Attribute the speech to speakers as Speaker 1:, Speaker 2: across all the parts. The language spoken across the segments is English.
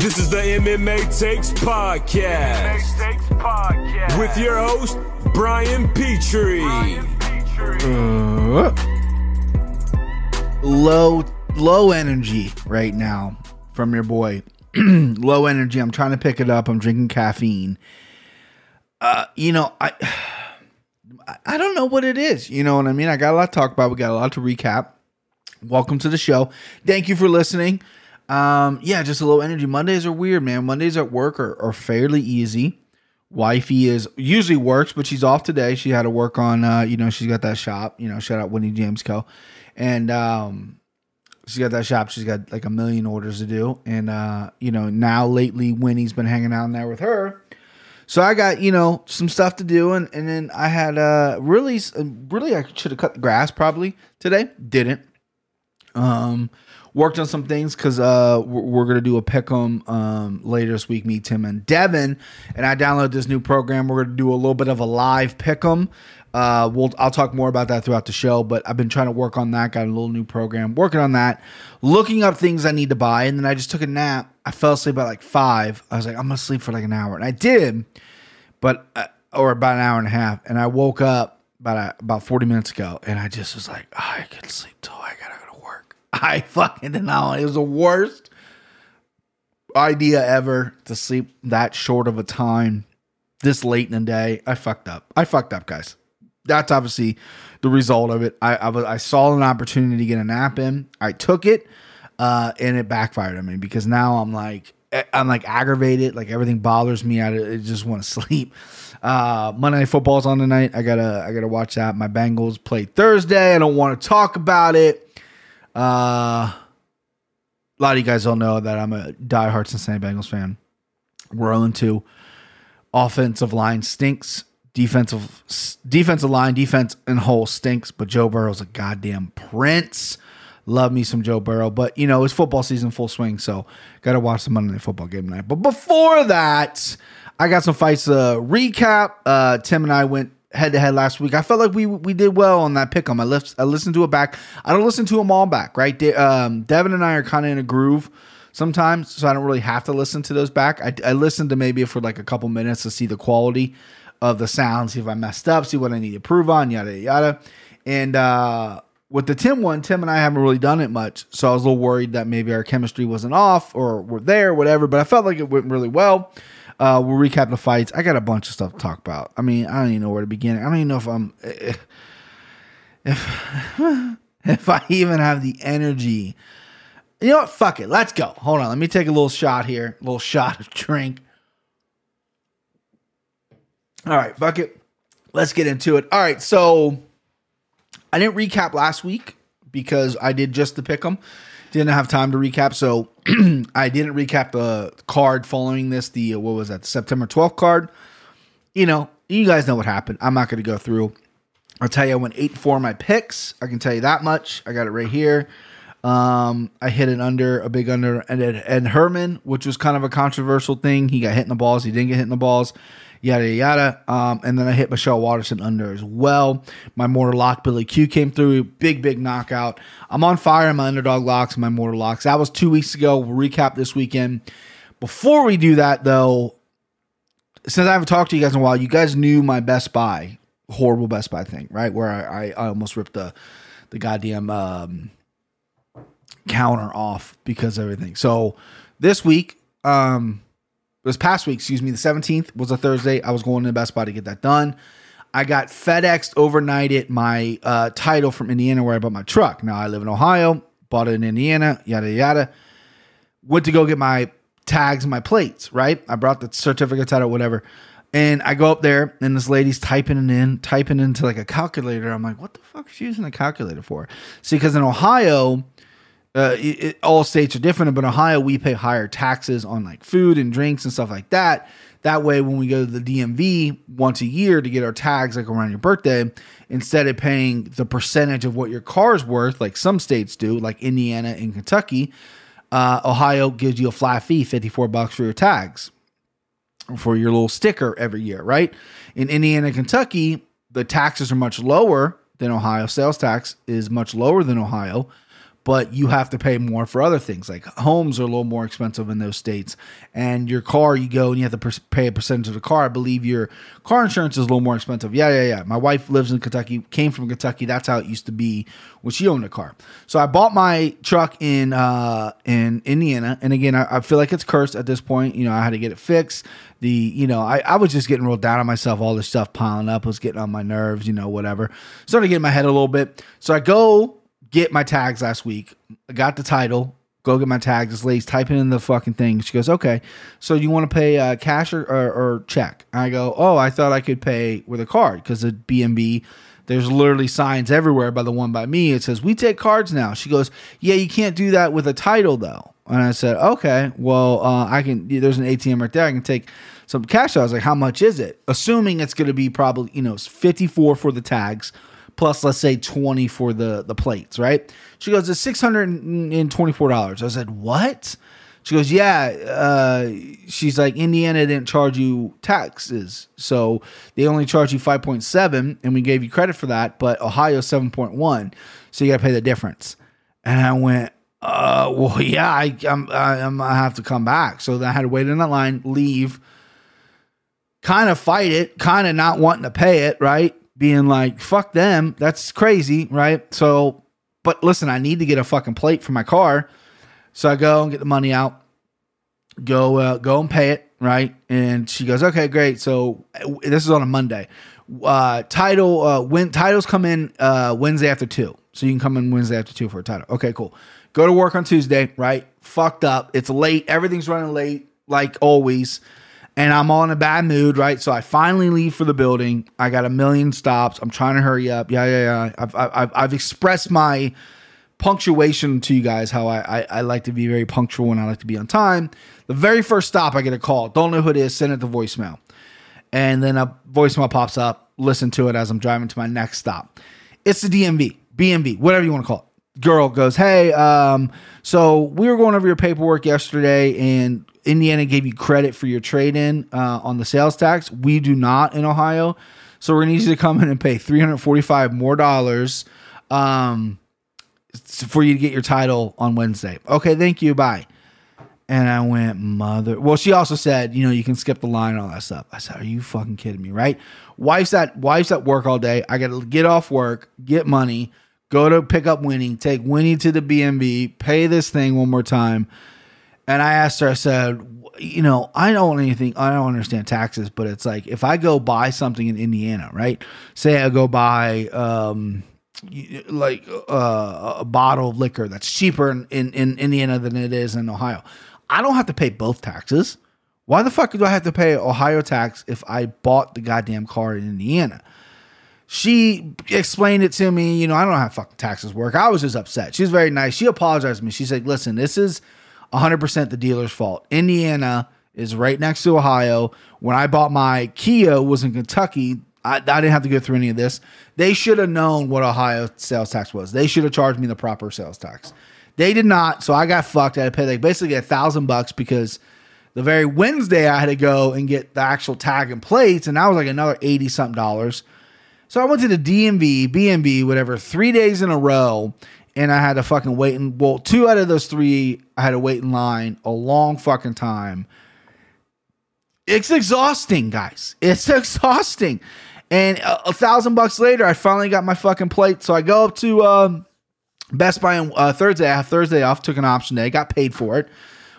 Speaker 1: This is the MMA Takes Podcast.
Speaker 2: MMA Takes Podcast.
Speaker 1: With your host, Brian Petrie.
Speaker 2: Brian Petrie.
Speaker 3: Uh, low low energy right now from your boy. low energy. I'm trying to pick it up. I'm drinking caffeine. Uh, you know, I I don't know what it is. You know what I mean? I got a lot to talk about. We got a lot to recap. Welcome to the show. Thank you for listening. Um, yeah, just a low energy. Mondays are weird, man. Mondays at work are, are fairly easy. Wifey is usually works, but she's off today. She had to work on uh, you know, she's got that shop, you know, shout out Winnie James Co. And um she's got that shop, she's got like a million orders to do. And uh, you know, now lately Winnie's been hanging out in there with her. So I got, you know, some stuff to do and, and then I had uh really really I should have cut the grass probably today. Didn't. Um worked on some things because uh, we're, gonna do a pick'em um, later this week. Me, Tim, and Devin, and I downloaded this new program. We're gonna do a little bit of a live pick'em. Uh, we'll I'll talk more about that throughout the show, but I've been trying to work on that. Got a little new program, working on that, looking up things I need to buy, and then I just took a nap. I fell asleep at like five. I was like, I'm gonna sleep for like an hour, and I did, but uh, or about an hour and a half, and I woke up about uh, about 40 minutes ago, and I just was like, oh, I can sleep till I gotta go to work. I fucking didn't know. It was the worst idea ever to sleep that short of a time this late in the day. I fucked up. I fucked up, guys. That's obviously the result of it. I I, I saw an opportunity to get a nap in. I took it, uh, and it backfired on me because now I'm like I'm like aggravated. Like everything bothers me. I, I just want to sleep. Uh, Monday Night Football's on tonight. I gotta I gotta watch that. My Bengals play Thursday. I don't want to talk about it. Uh, a lot of you guys don't know that I'm a diehard Cincinnati Bengals fan. We're 0 2. Offensive line stinks. Defensive defensive line, defense and whole stinks, but Joe Burrow's a goddamn prince. Love me some Joe Burrow, but you know it's football season full swing, so gotta watch the Monday Night Football game tonight. But before that, I got some fights to recap. Uh, Tim and I went head to head last week. I felt like we we did well on that pick 'em. I list, I listened to it back. I don't listen to them all back, right? De- um, Devin and I are kind of in a groove sometimes, so I don't really have to listen to those back. I, I listened to maybe for like a couple minutes to see the quality of the sound, see if I messed up, see what I need to improve on, yada yada. And uh, with the Tim one, Tim and I haven't really done it much, so I was a little worried that maybe our chemistry wasn't off or we're there, whatever. But I felt like it went really well. Uh, we'll recap the fights. I got a bunch of stuff to talk about. I mean, I don't even know where to begin. I don't even know if I'm if if, I even have the energy. You know what? Fuck it. Let's go. Hold on. Let me take a little shot here. A little shot of drink. All right, fuck it. Let's get into it. All right, so I didn't recap last week because I did just the pick 'em. Didn't have time to recap, so I didn't recap the card following this. The what was that? The September 12th card. You know, you guys know what happened. I'm not going to go through. I'll tell you, I went eight for my picks. I can tell you that much. I got it right here. Um, I hit an under, a big under, and Ed Herman, which was kind of a controversial thing. He got hit in the balls. He didn't get hit in the balls yada yada. Um, and then I hit Michelle Waterson under as well. My mortal lock Billy Q came through, big big knockout. I'm on fire in my underdog locks, my mortal locks. That was two weeks ago. We'll recap this weekend. Before we do that though, since I haven't talked to you guys in a while, you guys knew my Best Buy horrible Best Buy thing, right? Where I, I, almost ripped the the goddamn um, counter off because of everything. So this week, um, this past week, excuse me, the 17th was a Thursday. I was going to the Best Buy to get that done. I got FedExed overnighted my uh, title from Indiana where I bought my truck. Now I live in Ohio, bought it in Indiana, yada yada. Went to go get my tags and my plates, right? I brought the certificate title, whatever. And I go up there and this lady's typing it in, typing into like a calculator. I'm like, what the fuck is she using a calculator for? See, because in Ohio, uh, it, all states are different, but in Ohio we pay higher taxes on like food and drinks and stuff like that. That way, when we go to the DMV once a year to get our tags, like around your birthday, instead of paying the percentage of what your car's worth, like some states do, like Indiana and Kentucky, uh, Ohio gives you a flat fee, fifty four bucks for your tags, for your little sticker every year, right? In Indiana, Kentucky, the taxes are much lower than Ohio. Sales tax is much lower than Ohio but you have to pay more for other things. Like homes are a little more expensive in those states, and your car, you go and you have to per- pay a percentage of the car. I believe your car insurance is a little more expensive. Yeah, yeah, yeah. My wife lives in Kentucky, came from Kentucky. That's how it used to be when she owned a car. So I bought my truck in uh, in Indiana, and again, I, I feel like it's cursed at this point. You know, I had to get it fixed. The you know, I, I was just getting real down on myself. All this stuff piling up was getting on my nerves. You know, whatever. Started getting my head a little bit. So I go get my tags last week. I got the title. Go get my tags. This lady's typing in the fucking thing. She goes, "Okay, so you want to pay uh, cash or, or, or check?" I go, "Oh, I thought I could pay with a card because at BMV, there's literally signs everywhere by the one by me. It says we take cards now." She goes, "Yeah, you can't do that with a title though." And I said, "Okay, well, uh, I can. There's an ATM right there. I can take some cash." I was like, "How much is it?" Assuming it's going to be probably you know 54 for the tags plus let's say 20 for the the plates, right? She goes, it's $624. I said, what? She goes, yeah. Uh, she's like, Indiana didn't charge you taxes. So they only charge you 5.7 and we gave you credit for that, but Ohio 7.1. So you got to pay the difference. And I went, uh, well, yeah, I, I'm, I'm, I have to come back. So I had to wait in that line, leave, kind of fight it, kind of not wanting to pay it, right? Being like, fuck them. That's crazy, right? So, but listen, I need to get a fucking plate for my car. So I go and get the money out, go, uh, go and pay it, right? And she goes, okay, great. So uh, this is on a Monday. Uh, title, uh, when titles come in, uh, Wednesday after two. So you can come in Wednesday after two for a title. Okay, cool. Go to work on Tuesday, right? Fucked up. It's late. Everything's running late, like always and I'm all in a bad mood, right? So I finally leave for the building. I got a million stops. I'm trying to hurry up. Yeah, yeah, yeah. I've, I've, I've expressed my punctuation to you guys how I, I, I like to be very punctual and I like to be on time. The very first stop, I get a call. Don't know who it is. Send it to voicemail. And then a voicemail pops up. Listen to it as I'm driving to my next stop. It's the DMV, BMV, whatever you want to call it. Girl goes, Hey, um, so we were going over your paperwork yesterday and Indiana gave you credit for your trade in uh, on the sales tax. We do not in Ohio. So we're gonna need you to come in and pay 345 more dollars um, for you to get your title on Wednesday. Okay, thank you. Bye. And I went, mother. Well, she also said, you know, you can skip the line and all that stuff. I said, are you fucking kidding me? Right? Wife's at wife's at work all day. I got to get off work, get money, go to pick up Winnie, take Winnie to the BMV, pay this thing one more time. And I asked her, I said, you know, I don't want anything, I don't understand taxes, but it's like if I go buy something in Indiana, right? Say I go buy, um, like uh, a bottle of liquor that's cheaper in, in, in Indiana than it is in Ohio. I don't have to pay both taxes. Why the fuck do I have to pay Ohio tax if I bought the goddamn car in Indiana? She explained it to me. You know, I don't know how fucking taxes work. I was just upset. She's very nice. She apologized to me. She said, listen, this is 100% the dealer's fault. Indiana is right next to Ohio. When I bought my Kia was in Kentucky. I, I didn't have to go through any of this. They should have known what Ohio sales tax was. They should have charged me the proper sales tax. They did not, so I got fucked. I had to pay like basically a thousand bucks because the very Wednesday I had to go and get the actual tag and plates, and that was like another eighty something dollars. So I went to the DMV, BMV, whatever, three days in a row, and I had to fucking wait. And well, two out of those three, I had to wait in line a long fucking time. It's exhausting, guys. It's exhausting. And a, a thousand bucks later, I finally got my fucking plate. So I go up to um, Best Buy on uh, Thursday. I have Thursday off. Took an option day. Got paid for it.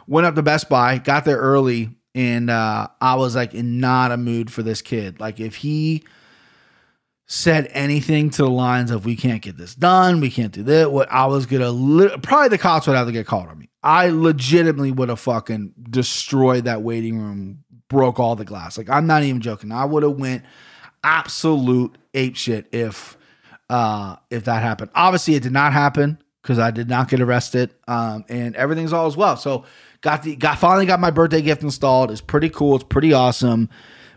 Speaker 3: Went up to Best Buy. Got there early, and uh, I was like in not a mood for this kid. Like if he said anything to the lines of "We can't get this done. We can't do that," what I was gonna li- probably the cops would have to get called on me. I legitimately would have fucking destroyed that waiting room, broke all the glass. Like I'm not even joking. I would have went absolute ape shit if uh if that happened. Obviously, it did not happen because I did not get arrested. Um, and everything's all as well. So got the got finally got my birthday gift installed. It's pretty cool. It's pretty awesome.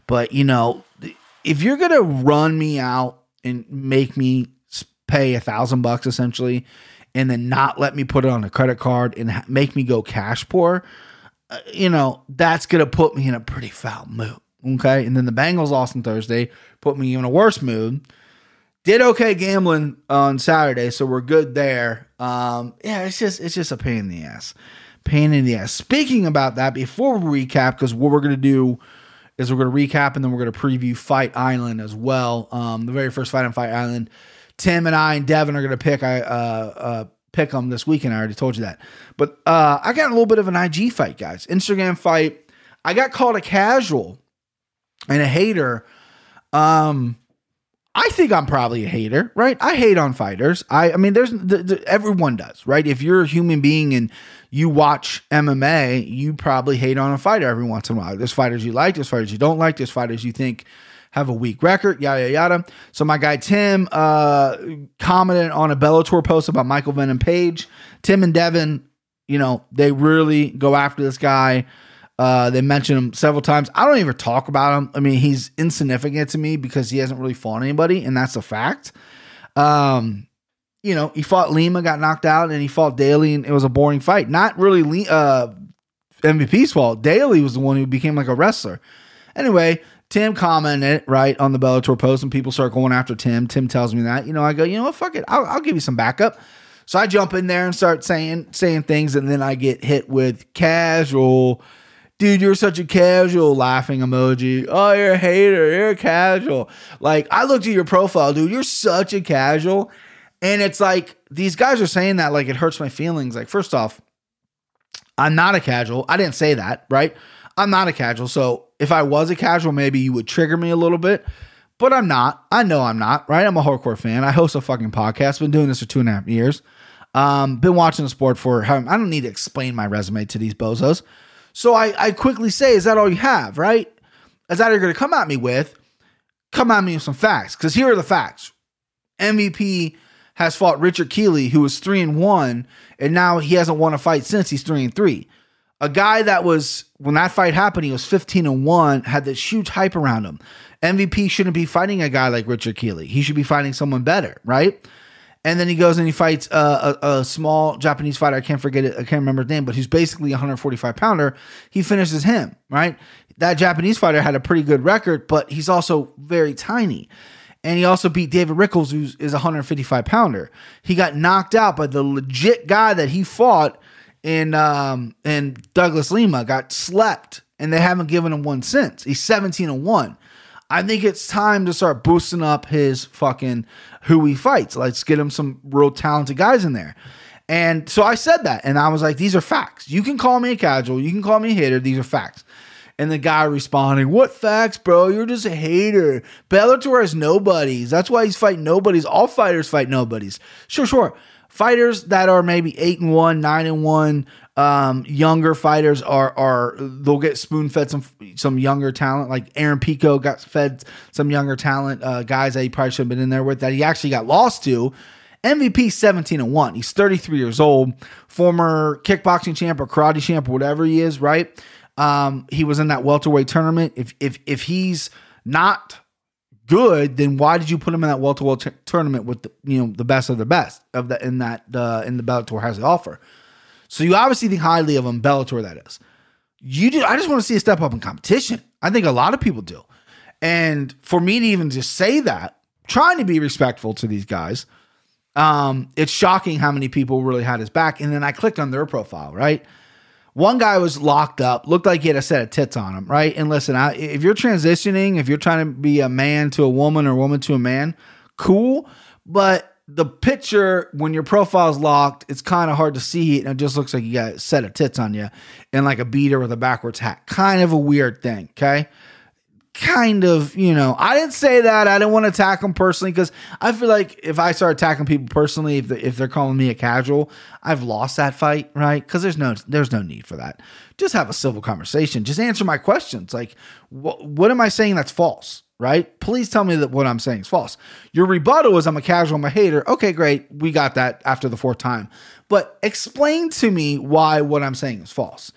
Speaker 3: But you know, if you're gonna run me out and make me pay a thousand bucks essentially, and then not let me put it on a credit card and make me go cash poor, uh, you know, that's gonna put me in a pretty foul mood. Okay, and then the Bengals lost on Thursday, put me in a worse mood. did okay gambling on Saturday, so we're good there. Um, yeah, it's just it's just a pain in the ass, pain in the ass. Speaking about that, before we recap, because what we're gonna do is we're gonna recap and then we're gonna preview Fight Island as well. Um, the very first fight on Fight Island. Tim and I and Devin are gonna pick. I uh, uh pick them this weekend. I already told you that, but uh, I got a little bit of an IG fight, guys. Instagram fight. I got called a casual and a hater. Um, I think I'm probably a hater, right? I hate on fighters. I, I mean, there's the, the, everyone does, right? If you're a human being and you watch MMA, you probably hate on a fighter every once in a while. There's fighters you like, there's fighters you don't like, there's fighters you think have a weak record, yada yada yada. So my guy Tim uh, commented on a Bellator post about Michael Venom Page. Tim and Devin, you know, they really go after this guy. Uh, they mention him several times. I don't even talk about him. I mean, he's insignificant to me because he hasn't really fought anybody, and that's a fact. Um, you know, he fought Lima, got knocked out, and he fought Daley, and it was a boring fight. Not really uh, MVP's fault. Daley was the one who became like a wrestler. Anyway, Tim commented right on the Bellator post, and people start going after Tim. Tim tells me that. You know, I go, you know what, fuck it, I'll, I'll give you some backup. So I jump in there and start saying saying things, and then I get hit with casual dude, you're such a casual laughing emoji. Oh, you're a hater. You're a casual. Like, I looked at your profile, dude. You're such a casual. And it's like, these guys are saying that like it hurts my feelings. Like, first off, I'm not a casual. I didn't say that, right? I'm not a casual. So if I was a casual, maybe you would trigger me a little bit. But I'm not. I know I'm not, right? I'm a hardcore fan. I host a fucking podcast. Been doing this for two and a half years. Um, been watching the sport for I don't need to explain my resume to these bozos. So I, I quickly say, is that all you have, right? Is that all you're going to come at me with? Come at me with some facts, because here are the facts. MVP has fought Richard Kiely, who was three and one, and now he hasn't won a fight since he's three and three. A guy that was when that fight happened, he was 15 and one, had this huge hype around him. MVP shouldn't be fighting a guy like Richard Kiely. He should be fighting someone better, right? And then he goes and he fights a, a, a, small Japanese fighter. I can't forget it. I can't remember his name, but he's basically a 145 pounder. He finishes him, right? That Japanese fighter had a pretty good record, but he's also very tiny. And he also beat David Rickels, who is a 155 pounder. He got knocked out by the legit guy that he fought in um, in Douglas Lima, got slept, and they haven't given him one since. He's 17 and 1. I think it's time to start boosting up his fucking who he fights. Let's get him some real talented guys in there. And so I said that, and I was like, these are facts. You can call me a casual, you can call me a hater, these are facts. And the guy responding, What facts, bro? You're just a hater. Bellator has nobodies. That's why he's fighting nobodies. All fighters fight nobodies. Sure, sure. Fighters that are maybe eight and one, nine and one, um, younger fighters are are they'll get spoon fed some some younger talent. Like Aaron Pico got fed some younger talent, uh, guys that he probably should have been in there with that he actually got lost to. MVP 17 and 1. He's 33 years old, former kickboxing champ or karate champ or whatever he is, right? Um, he was in that welterweight tournament. If if if he's not good, then why did you put him in that welterweight t- tournament with the you know the best of the best of the in that uh, in the Bellator has to offer? So you obviously think highly of him, Bellator, that is. You do. I just want to see a step up in competition. I think a lot of people do. And for me to even just say that, trying to be respectful to these guys, um, it's shocking how many people really had his back. And then I clicked on their profile, right? One guy was locked up, looked like he had a set of tits on him, right? And listen, I, if you're transitioning, if you're trying to be a man to a woman or woman to a man, cool. But the picture when your profile's locked, it's kind of hard to see it, and it just looks like you got a set of tits on you and like a beater with a backwards hat. Kind of a weird thing, okay? Kind of, you know. I didn't say that. I didn't want to attack them personally because I feel like if I start attacking people personally, if, if they're calling me a casual, I've lost that fight, right? Because there's no there's no need for that. Just have a civil conversation. Just answer my questions. Like, wh- what am I saying that's false? right? Please tell me that what I'm saying is false. Your rebuttal is I'm a casual, I'm a hater. Okay, great. We got that after the fourth time. But explain to me why what I'm saying is false.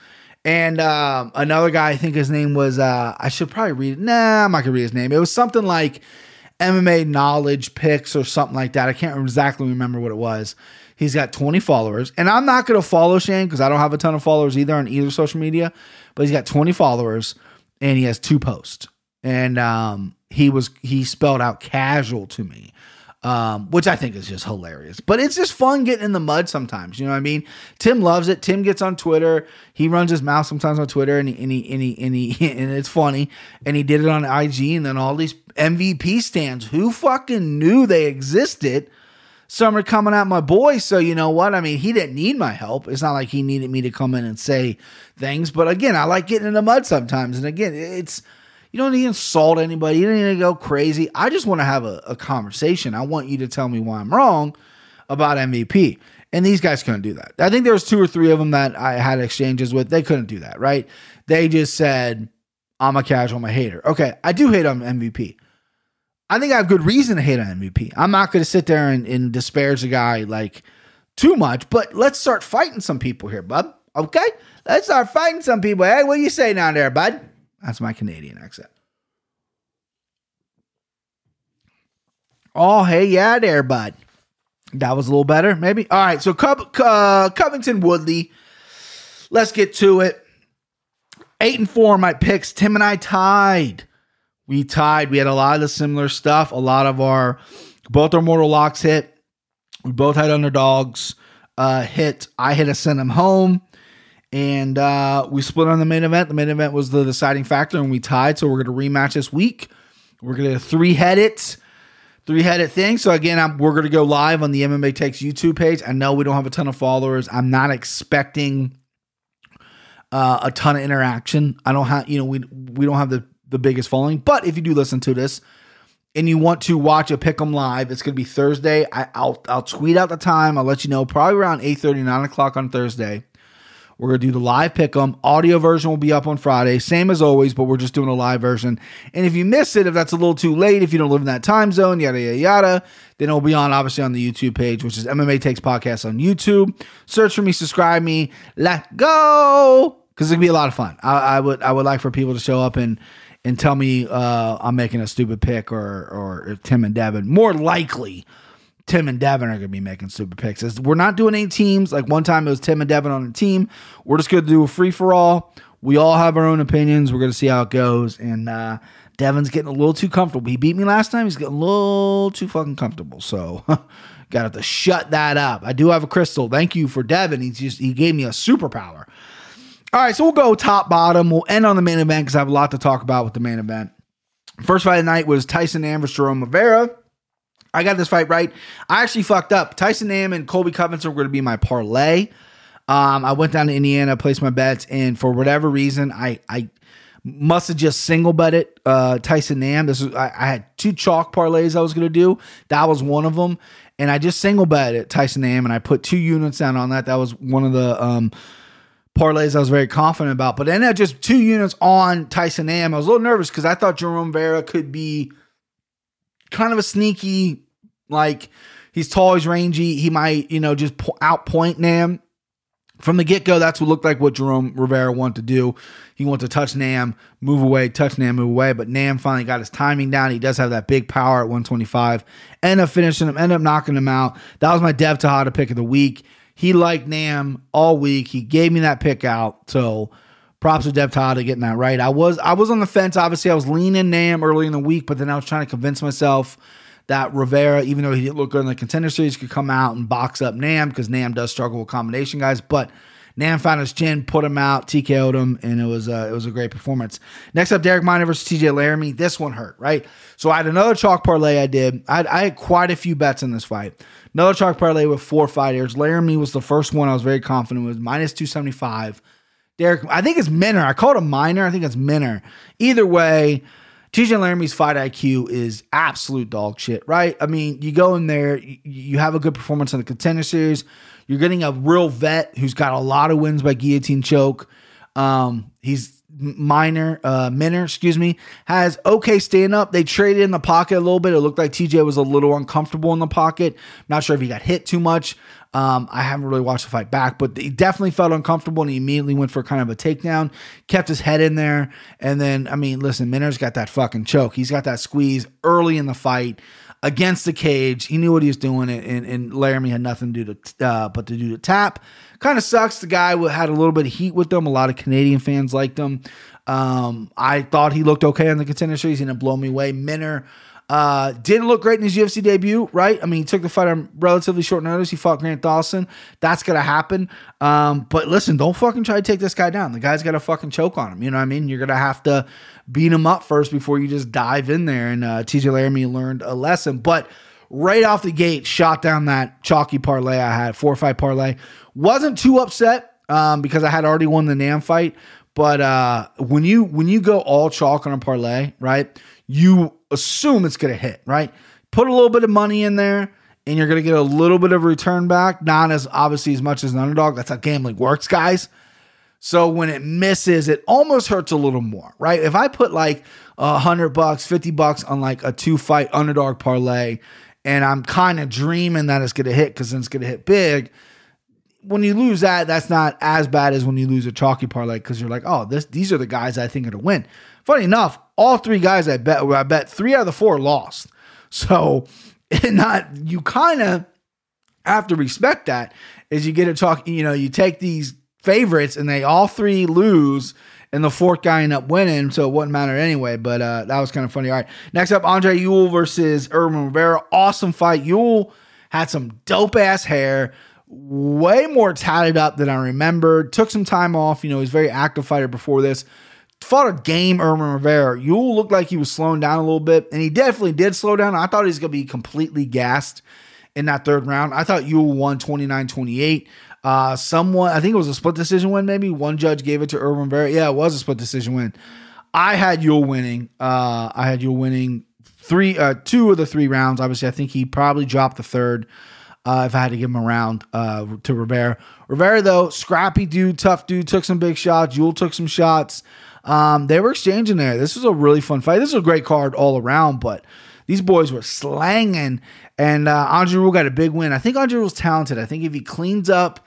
Speaker 3: And um, another guy, I think his name was, uh, I should probably read it. Nah, I'm not going to read his name. It was something like MMA knowledge picks or something like that. I can't exactly remember what it was. He's got 20 followers. And I'm not going to follow Shane because I don't have a ton of followers either on either social media. But he's got 20 followers and he has two posts and um, he was he spelled out casual to me. Um, which I think is just hilarious. But it's just fun getting in the mud sometimes. You know what I mean? Tim loves it. Tim gets on Twitter. He runs his mouth sometimes on Twitter, and he, and he, and he, and, he, and it's funny. And he did it on IG, and then all these MVP stands. Who fucking knew they existed? Some are coming at my boy. So you know what? I mean, he didn't need my help. It's not like he needed me to come in and say things. But again, I like getting in the mud sometimes. And again, it's you don't need to insult anybody. You don't need to go crazy. I just want to have a, a conversation. I want you to tell me why I'm wrong about MVP. And these guys couldn't do that. I think there was two or three of them that I had exchanges with. They couldn't do that, right? They just said, I'm a casual, I'm a hater. Okay, I do hate on MVP. I think I have good reason to hate on MVP. I'm not going to sit there and, and disparage the guy like too much, but let's start fighting some people here, bud. Okay? Let's start fighting some people. Hey, what do you say down there, bud? That's my Canadian accent. Oh, hey, yeah, there, bud. That was a little better, maybe. All right, so Cov- uh, Covington Woodley. Let's get to it. Eight and four, my picks. Tim and I tied. We tied. We had a lot of the similar stuff. A lot of our both our mortal locks hit. We both had underdogs uh, hit. I hit a send them home and uh, we split on the main event. The main event was the deciding factor, and we tied. So we're going to rematch this week. We're going to three head it, three headed thing. So again, I'm, we're going to go live on the MMA Takes YouTube page. I know we don't have a ton of followers. I'm not expecting uh, a ton of interaction. I don't have, you know, we we don't have the the biggest following. But if you do listen to this and you want to watch a pick 'em live, it's going to be Thursday. I, will I'll tweet out the time. I'll let you know probably around 8 9 o'clock on Thursday. We're going to do the live pick 'em. Audio version will be up on Friday, same as always, but we're just doing a live version. And if you miss it, if that's a little too late, if you don't live in that time zone, yada, yada, yada, then it'll be on obviously on the YouTube page, which is MMA Takes Podcast on YouTube. Search for me, subscribe me, let go, because it can be a lot of fun. I, I, would I would like for people to show up and and tell me uh, I'm making a stupid pick or or if Tim and Devin. More likely Tim and Devin are going to be making stupid picks. We're not doing any teams. Like one time it was Tim and Devin on a team. We're just going to do a free for all. We all have our own opinions. We're going to see how it goes. And uh, Devin's getting a little too comfortable. He beat me last time. He's getting a little too fucking comfortable. So got to shut that up. I do have a crystal. Thank you for Devin. He's just he gave me a superpower. All right, so we'll go top bottom. We'll end on the main event because I have a lot to talk about with the main event. First fight of the night was Tyson Amber Jerome Rivera. I got this fight right. I actually fucked up. Tyson Nam and Colby Covington were going to be my parlay. Um, I went down to Indiana, placed my bets, and for whatever reason, I I must have just single betted uh, Tyson Nam. This was I, I, had two chalk parlays I was going to do. That was one of them, and I just single betted Tyson Nam, and I put two units down on that. That was one of the um, parlays I was very confident about. But then I just two units on Tyson Nam. I was a little nervous because I thought Jerome Vera could be kind of a sneaky like he's tall, he's rangy. He might, you know, just po- outpoint Nam. From the get go, that's what looked like what Jerome Rivera wanted to do. He wanted to touch Nam, move away, touch Nam, move away. But Nam finally got his timing down. He does have that big power at 125. End up finishing him, end up knocking him out. That was my Dev Tejada pick of the week. He liked Nam all week. He gave me that pick out. So props to Dev Tejada getting that right. I was I was on the fence. Obviously, I was leaning Nam early in the week, but then I was trying to convince myself that Rivera, even though he didn't look good in the contender series, could come out and box up Nam because Nam does struggle with combination guys. But Nam found his chin, put him out, TKO'd him, and it was uh, it was a great performance. Next up, Derek Miner versus TJ Laramie. This one hurt, right? So I had another chalk parlay I did. I had, I had quite a few bets in this fight. Another chalk parlay with four fighters. Laramie was the first one I was very confident with, minus 275. Derek, I think it's Minner. I called him Minor. I think it's Minner. Either way, TJ Laramie's fight IQ is absolute dog shit, right? I mean, you go in there, you have a good performance in the contender series. You're getting a real vet who's got a lot of wins by guillotine choke. Um, he's minor, uh, Minner, excuse me, has okay stand up. They traded in the pocket a little bit. It looked like TJ was a little uncomfortable in the pocket. Not sure if he got hit too much. Um, I haven't really watched the fight back, but he definitely felt uncomfortable and he immediately went for kind of a takedown, kept his head in there. And then, I mean, listen, Minner's got that fucking choke. He's got that squeeze early in the fight against the cage. He knew what he was doing, and, and Laramie had nothing to do to, uh, but to do the tap. Kind of sucks. The guy had a little bit of heat with them. A lot of Canadian fans liked him. Um, I thought he looked okay on the contender series. He didn't blow me away. Minner Uh, didn't look great in his UFC debut, right? I mean, he took the fight on relatively short notice. He fought Grant Dawson. That's gonna happen. Um, but listen, don't fucking try to take this guy down. The guy's got to fucking choke on him. You know what I mean? You're gonna have to beat him up first before you just dive in there. And uh, TJ Laramie learned a lesson, but right off the gate, shot down that chalky parlay I had, four or five parlay. Wasn't too upset um, because I had already won the Nam fight. But uh, when you when you go all chalk on a parlay, right? You assume it's going to hit, right? Put a little bit of money in there, and you're going to get a little bit of return back. Not as obviously as much as an underdog. That's how gambling works, guys. So when it misses, it almost hurts a little more, right? If I put like a hundred bucks, fifty bucks on like a two fight underdog parlay, and I'm kind of dreaming that it's going to hit because then it's going to hit big. When you lose that, that's not as bad as when you lose a chalky parlay because you're like, oh, this these are the guys I think are to win. Funny enough, all three guys I bet, I bet three out of the four lost. So, not you kind of have to respect that. Is you get a talk, you know, you take these favorites and they all three lose, and the fourth guy end up winning, so it wouldn't matter anyway. But uh, that was kind of funny. All right, next up, Andre Ewell versus Irwin Rivera. Awesome fight. Ewell had some dope ass hair, way more tatted up than I remembered. Took some time off. You know, he's very active fighter before this. Fought a game, Irwin Rivera. Ewell looked like he was slowing down a little bit, and he definitely did slow down. I thought he was going to be completely gassed in that third round. I thought Ewell won 29 28. Uh, someone, I think it was a split decision win, maybe. One judge gave it to Irwin Rivera. Yeah, it was a split decision win. I had Ewell winning. Uh, I had Ewell winning three, uh, two of the three rounds. Obviously, I think he probably dropped the third. Uh, if I had to give him a round uh, to Rivera. Rivera, though, scrappy dude, tough dude, took some big shots. Ewell took some shots. Um, they were exchanging there. This was a really fun fight. This was a great card all around, but these boys were slanging. And uh, Andre Ewell got a big win. I think Andre Ewell's talented. I think if he cleans up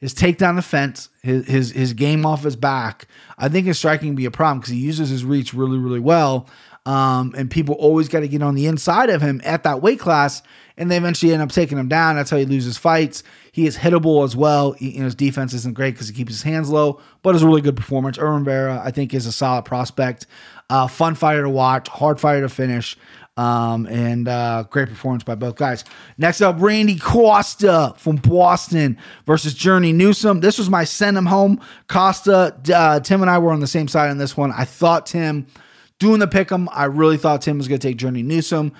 Speaker 3: his takedown defense, his his his game off his back, I think his striking can be a problem because he uses his reach really really well. Um, and people always got to get on the inside of him at that weight class, and they eventually end up taking him down. That's how he loses fights. He is hittable as well. He, you know, his defense isn't great because he keeps his hands low, but it's a really good performance. Irwin Vera, I think, is a solid prospect. Uh, fun fighter to watch, hard fighter to finish. Um, and uh, great performance by both guys. Next up, Randy Costa from Boston versus Journey Newson. This was my send him home. Costa, uh, Tim and I were on the same side on this one. I thought Tim doing the pick 'em. I really thought Tim was going to take Journey Newson.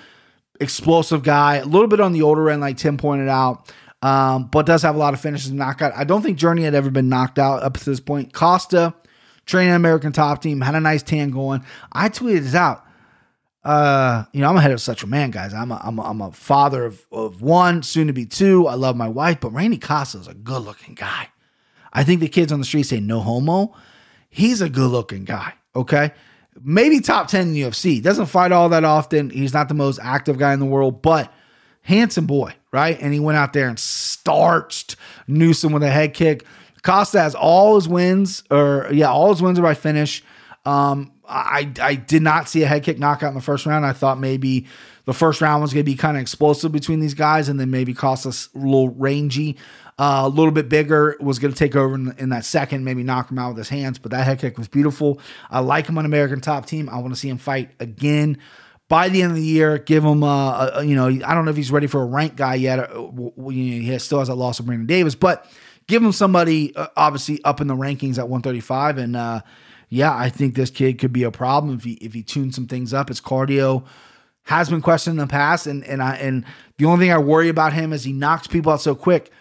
Speaker 3: Explosive guy, a little bit on the older end, like Tim pointed out, um, but does have a lot of finishes and knockout. I don't think Journey had ever been knocked out up to this point. Costa, training American top team, had a nice tan going. I tweeted this out uh, you know, I'm a head of such a man, guys. I'm a, I'm a, I'm a father of, of one, soon to be two. I love my wife, but Randy Costa is a good looking guy. I think the kids on the street say no homo. He's a good looking guy. Okay. Maybe top 10 in UFC. Doesn't fight all that often. He's not the most active guy in the world, but handsome boy, right? And he went out there and starched Newson with a head kick. Costa has all his wins, or yeah, all his wins are by finish. Um, I I did not see a head kick knockout in the first round. I thought maybe the first round was going to be kind of explosive between these guys, and then maybe Costa's a little rangy, uh, a little bit bigger. Was going to take over in, in, that second, maybe knock him out with his hands. But that head kick was beautiful. I like him on American Top Team. I want to see him fight again by the end of the year. Give him, uh, a, you know, I don't know if he's ready for a rank guy yet. Uh, he still has a loss of Brandon Davis, but give him somebody uh, obviously up in the rankings at 135 and. uh yeah, I think this kid could be a problem if he if he tunes some things up. His cardio has been questioned in the past, and and I and the only thing I worry about him is he knocks people out so quick.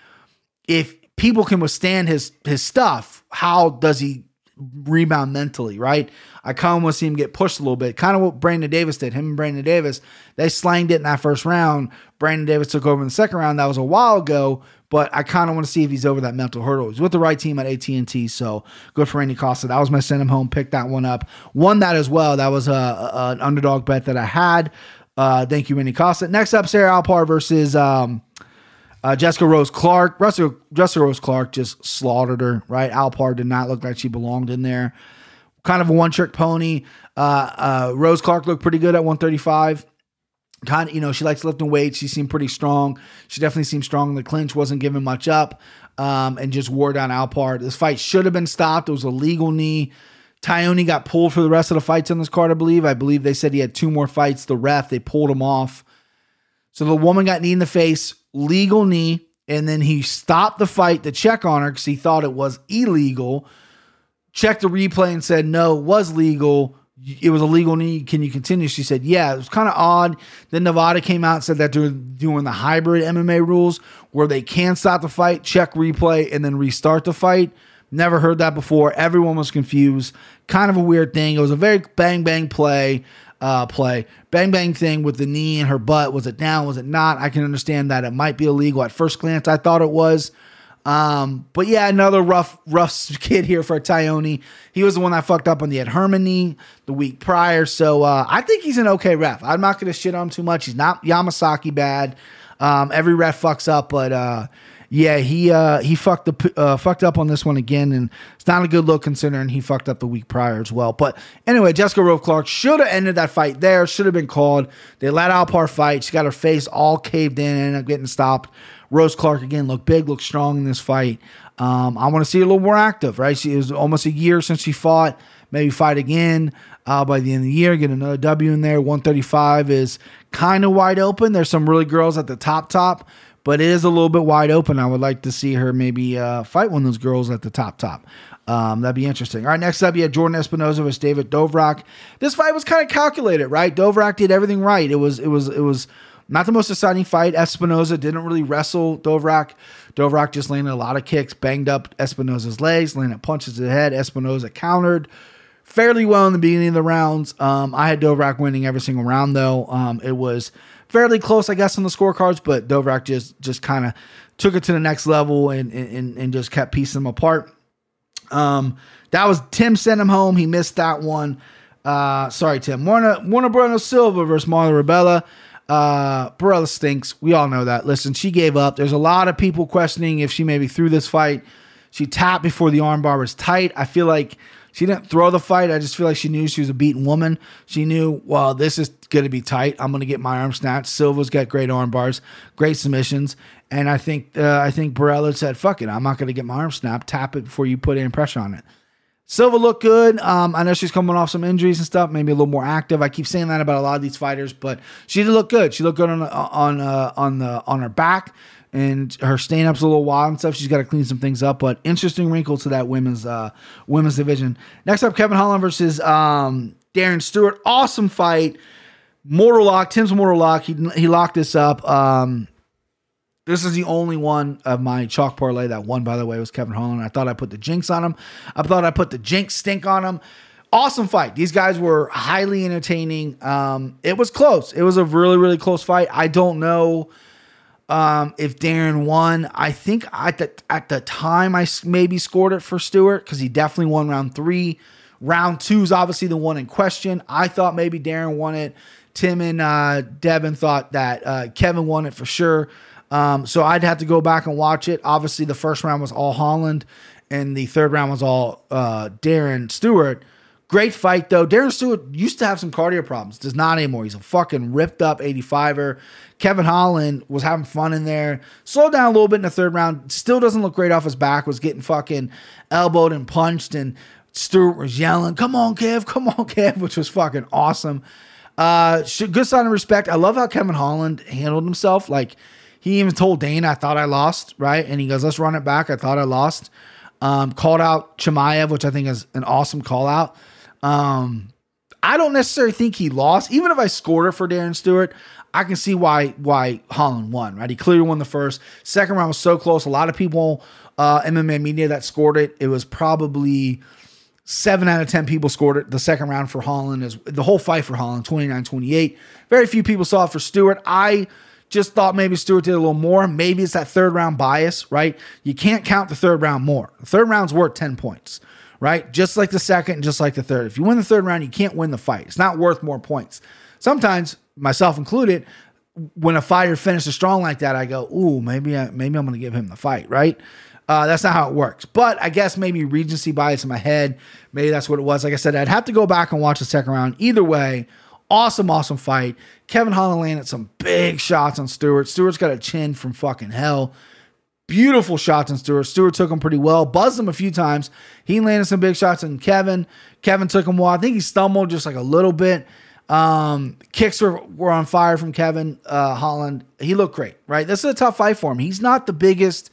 Speaker 3: If people can withstand his his stuff, how does he rebound mentally? Right? I kind of want to see him get pushed a little bit. Kind of what Brandon Davis did. Him and Brandon Davis, they slanged it in that first round. Brandon Davis took over in the second round. That was a while ago, but I kind of want to see if he's over that mental hurdle. He's with the right team at ATT, so good for Randy Costa. That was my send him home. Pick that one up. Won that as well. That was a, a an underdog bet that I had. Uh, thank you, Randy Costa. Next up, Sarah Alpar versus um, uh, Jessica Rose Clark. Jessica, Jessica Rose Clark just slaughtered her, right? Alpar did not look like she belonged in there. Kind of a one trick pony. Uh, uh, Rose Clark looked pretty good at 135 kind of, you know, she likes lifting weights. She seemed pretty strong. She definitely seemed strong in the clinch, wasn't giving much up, um, and just wore down Alpar. This fight should have been stopped. It was a legal knee. Tognoni got pulled for the rest of the fights on this card, I believe. I believe they said he had two more fights. The ref, they pulled him off. So the woman got knee in the face, legal knee, and then he stopped the fight to check on her because he thought it was illegal. Checked the replay and said, no, it was legal. It was a legal knee. Can you continue? She said, yeah. It was kind of odd. Then Nevada came out and said that doing the hybrid MMA rules where they can stop the fight, check replay, and then restart the fight. Never heard that before. Everyone was confused. Kind of a weird thing. It was a very bang bang play. Uh, play bang bang thing with the knee and her butt. Was it down? Was it not? I can understand that it might be illegal at first glance. I thought it was. Um, but yeah, another rough, rough kid here for Tognoni. He was the one that fucked up on the Ed Herman knee the week prior. So uh, I think he's an okay ref. I'm not going to shit on him too much. He's not Yamasaki bad. Um, every ref fucks up, but uh, yeah, he uh, he fucked the uh, fucked up on this one again, and it's not a good look considering he fucked up the week prior as well. But anyway, Jessica Rose Clark should have ended that fight there. Should have been called. They let Alpar fight. She got her face all caved in ended up getting stopped. Rose Clark again looked big, looked strong in this fight. Um, I want to see her a little more active, right? She is almost a year since she fought. Maybe fight again uh, by the end of the year. Get another W in there. 135 is kind of wide open. There's some really girls at the top top, but it is a little bit wide open. I would like to see her maybe uh, fight one of those girls at the top top. Um, that'd be interesting. All right, next up, you had Jordan Espinosa versus David Dvorak. This fight was kind of calculated, right? Dvorak did everything right. It was, it was, it was not the most exciting fight. Espinosa didn't really wrestle Dvorak. Dvorak just landed a lot of kicks, banged up Espinosa's legs, landed punches to the head. Espinosa countered fairly well in the beginning of the rounds. Um, I had Dvorak winning every single round, though. Um, it was fairly close, I guess, on the scorecards, but Dvorak just just kind of took it to the next level and, and and just kept piecing them apart. Um, that was Tim sent him home. He missed that one. Uh, sorry, Tim. Warner Warner Bruno Silva versus Marla Rebella. Uh, Borella stinks. We all know that. Listen, she gave up. There's a lot of people questioning if she maybe threw this fight. She tapped before the armbar was tight. I feel like she didn't throw the fight. I just feel like she knew she was a beaten woman. She knew, well, this is going to be tight. I'm going to get my arm snatched. Silva's got great arm bars, great submissions, and I think uh, I think Borella said, "Fuck it, I'm not going to get my arm snapped. Tap it before you put any pressure on it." Silva looked good. Um, I know she's coming off some injuries and stuff, maybe a little more active. I keep saying that about a lot of these fighters, but she did look good. She looked good on on uh, on the on her back and her stand up's a little wild and stuff. She's got to clean some things up, but interesting wrinkle to that women's uh, women's division. Next up, Kevin Holland versus um, Darren Stewart. Awesome fight. Mortal lock. Tim's mortal lock. He he locked this up. Um, this is the only one of my chalk parlay that won, by the way, was Kevin Holland. I thought I put the jinx on him. I thought I put the jinx stink on him. Awesome fight. These guys were highly entertaining. Um, it was close. It was a really, really close fight. I don't know um, if Darren won. I think at the at the time I maybe scored it for Stewart because he definitely won round three. Round two is obviously the one in question. I thought maybe Darren won it. Tim and uh, Devin thought that uh, Kevin won it for sure. Um, so I'd have to go back and watch it. Obviously, the first round was all Holland, and the third round was all uh, Darren Stewart. Great fight though. Darren Stewart used to have some cardio problems. Does not anymore. He's a fucking ripped up 85er. Kevin Holland was having fun in there. Slowed down a little bit in the third round. Still doesn't look great off his back. Was getting fucking elbowed and punched. And Stewart was yelling, "Come on, Kev! Come on, Kev!" Which was fucking awesome. Uh, good sign of respect. I love how Kevin Holland handled himself. Like he even told Dane, "I thought I lost," right? And he goes, "Let's run it back." I thought I lost. Um, called out Chimaev, which I think is an awesome call out. Um, I don't necessarily think he lost. Even if I scored it for Darren Stewart, I can see why why Holland won. Right, he clearly won the first. Second round was so close. A lot of people, uh, MMA media that scored it. It was probably seven out of ten people scored it. The second round for Holland is the whole fight for Holland 29-28. Very few people saw it for Stewart. I just thought maybe Stewart did a little more. Maybe it's that third round bias, right? You can't count the third round more. The third round's worth 10 points right? Just like the second, just like the third. If you win the third round, you can't win the fight. It's not worth more points. Sometimes, myself included, when a fighter finishes strong like that, I go, "Ooh, maybe I, maybe I'm going to give him the fight," right? Uh, that's not how it works. But I guess maybe recency bias in my head. Maybe that's what it was. Like I said, I'd have to go back and watch the second round. Either way, awesome, awesome fight. Kevin Holland landed some big shots on Stewart. Stewart's got a chin from fucking hell beautiful shots on Stewart. Stewart took him pretty well, buzzed him a few times. He landed some big shots on Kevin. Kevin took him well. I think he stumbled just like a little bit. Um, kicks were, were on fire from Kevin uh, Holland. He looked great, right? This is a tough fight for him. He's not the biggest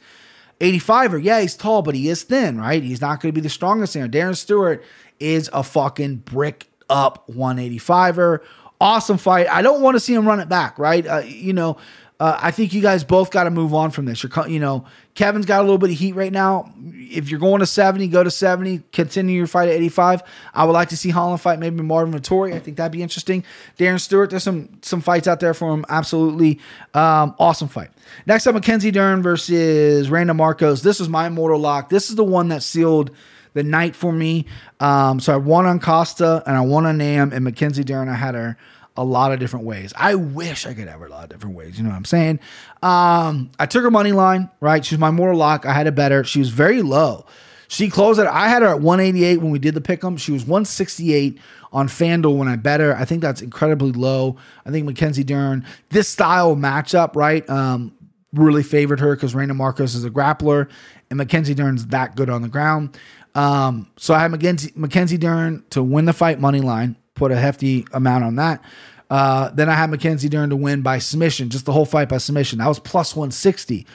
Speaker 3: 85er. Yeah, he's tall, but he is thin, right? He's not going to be the strongest there. Darren Stewart is a fucking brick up 185er. Awesome fight. I don't want to see him run it back, right? Uh, you know, uh, I think you guys both got to move on from this. You're, you know, Kevin's got a little bit of heat right now. If you're going to 70, go to 70. Continue your fight at 85. I would like to see Holland fight maybe Marvin Vettori. I think that'd be interesting. Darren Stewart, there's some some fights out there for him. Absolutely um, awesome fight. Next up, Mackenzie Dern versus Randa Markos. This was my mortal lock. This is the one that sealed the night for me. Um, so I won on Costa and I won on Nam and Mackenzie Dern. I had her a lot of different ways. I wish I could have her a lot of different ways. You know what I'm saying? Um, I took her money line, right? She was my mortal lock. I had it better. She was very low. She closed it. I had her at 188 when we did the pick 'em. She was 168 on FanDuel when I bet her. I think that's incredibly low. I think Mackenzie Dern, this style matchup, right? Um, really favored her because Reina Markos is a grappler and Mackenzie Dern's that good on the ground. Um, so I had Mackenzie, Mackenzie Dern to win the fight money line, put a hefty amount on that. Uh, then I had Mackenzie Dern to win by submission, just the whole fight by submission. That was plus 160.